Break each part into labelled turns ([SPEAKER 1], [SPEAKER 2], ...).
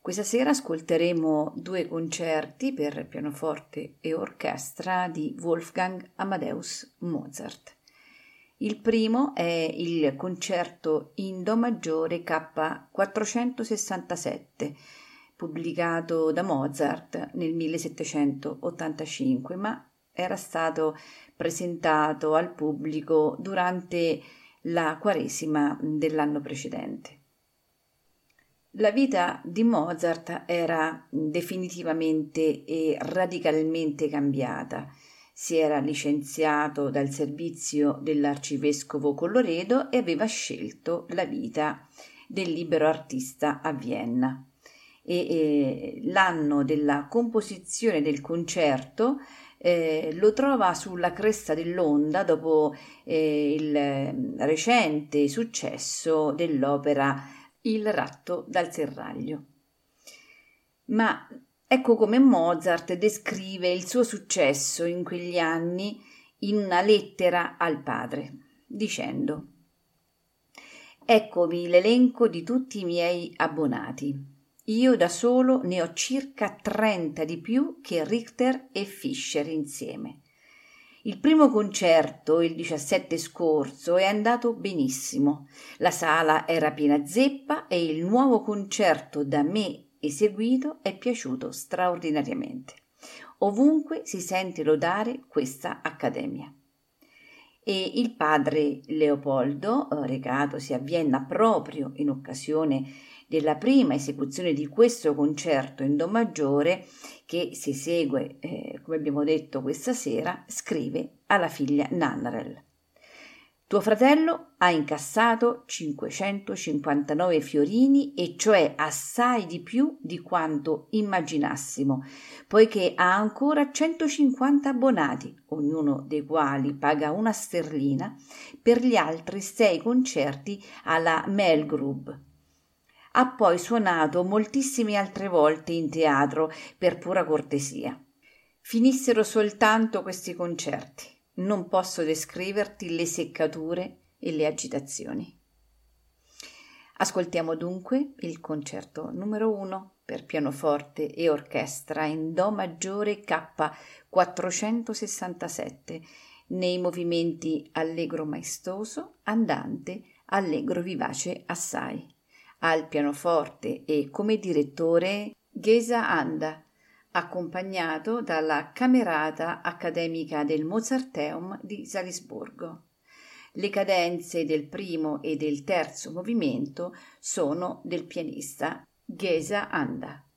[SPEAKER 1] Questa sera ascolteremo due concerti per pianoforte e orchestra di Wolfgang Amadeus Mozart. Il primo è il concerto in Do maggiore K467, pubblicato da Mozart nel 1785, ma era stato presentato al pubblico durante la Quaresima dell'anno precedente. La vita di Mozart era definitivamente e radicalmente cambiata. Si era licenziato dal servizio dell'arcivescovo Colloredo e aveva scelto la vita del libero artista a Vienna. E, e l'anno della composizione del concerto eh, lo trova sulla cresta dell'onda dopo eh, il recente successo dell'opera il ratto dal serraglio. Ma ecco come Mozart descrive il suo successo in quegli anni in una lettera al padre, dicendo Eccomi l'elenco di tutti i miei abbonati. Io da solo ne ho circa 30 di più che Richter e Fischer insieme. Il primo concerto, il 17 scorso, è andato benissimo. La sala era piena zeppa e il nuovo concerto da me eseguito è piaciuto straordinariamente. Ovunque si sente lodare questa accademia. E il padre Leopoldo, recatosi a Vienna proprio in occasione della prima esecuzione di questo concerto in Do maggiore, che si esegue, eh, come abbiamo detto questa sera, scrive alla figlia Nannarel. Tuo fratello ha incassato 559 fiorini, e cioè assai di più di quanto immaginassimo, poiché ha ancora 150 abbonati, ognuno dei quali paga una sterlina, per gli altri sei concerti alla Melgrub, ha poi suonato moltissime altre volte in teatro per pura cortesia. Finissero soltanto questi concerti. Non posso descriverti le seccature e le agitazioni. Ascoltiamo dunque il concerto numero 1 per pianoforte e orchestra in Do maggiore K 467 nei movimenti allegro maestoso, andante, allegro vivace assai al pianoforte e come direttore Gesa Anda, accompagnato dalla Camerata Accademica del Mozarteum di Salisburgo. Le cadenze del primo e del terzo movimento sono del pianista Gesa Anda.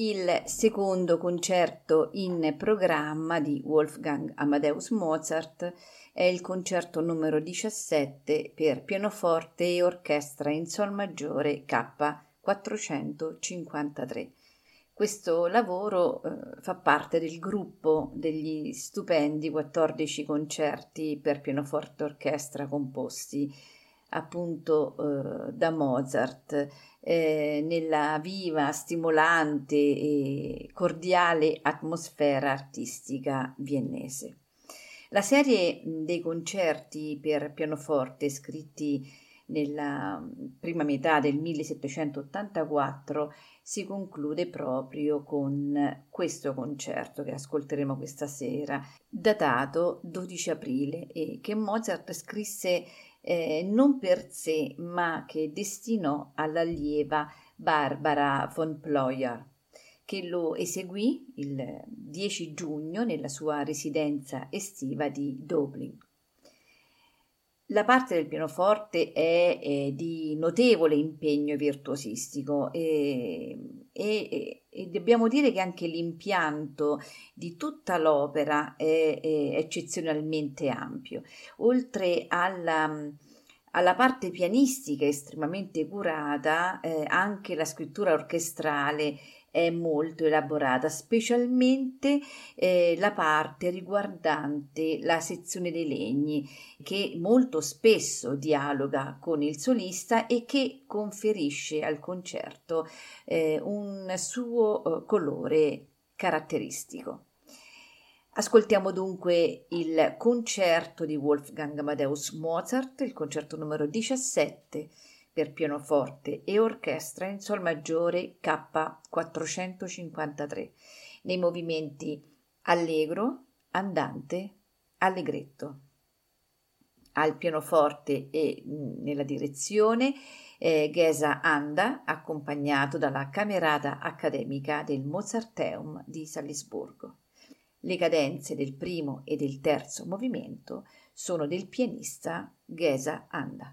[SPEAKER 1] Il secondo concerto in programma di Wolfgang Amadeus Mozart è il concerto numero 17 per pianoforte e orchestra in sol maggiore K 453. Questo lavoro eh, fa parte del gruppo degli stupendi 14 concerti per pianoforte e orchestra composti appunto eh, da Mozart eh, nella viva, stimolante e cordiale atmosfera artistica viennese. La serie dei concerti per pianoforte scritti nella prima metà del 1784 si conclude proprio con questo concerto che ascolteremo questa sera, datato 12 aprile e che Mozart scrisse eh, non per sé, ma che destinò all'allieva Barbara von Ployer, che lo eseguì il 10 giugno nella sua residenza estiva di Dublin. La parte del pianoforte è, è di notevole impegno virtuosistico e, e, e, dobbiamo dire che anche l'impianto di tutta l'opera è, è eccezionalmente ampio. Oltre alla, alla parte pianistica estremamente curata, eh, anche la scrittura orchestrale è molto elaborata, specialmente eh, la parte riguardante la sezione dei legni, che molto spesso dialoga con il solista e che conferisce al concerto eh, un suo eh, colore caratteristico. Ascoltiamo dunque il concerto di Wolfgang Amadeus Mozart, il concerto numero 17 per pianoforte e orchestra in sol maggiore K 453 nei movimenti allegro, andante, allegretto. Al pianoforte e mm, nella direzione eh, Gesa Anda, accompagnato dalla Camerata Accademica del Mozarteum di Salisburgo. Le cadenze del primo e del terzo movimento sono del pianista Gesa Anda.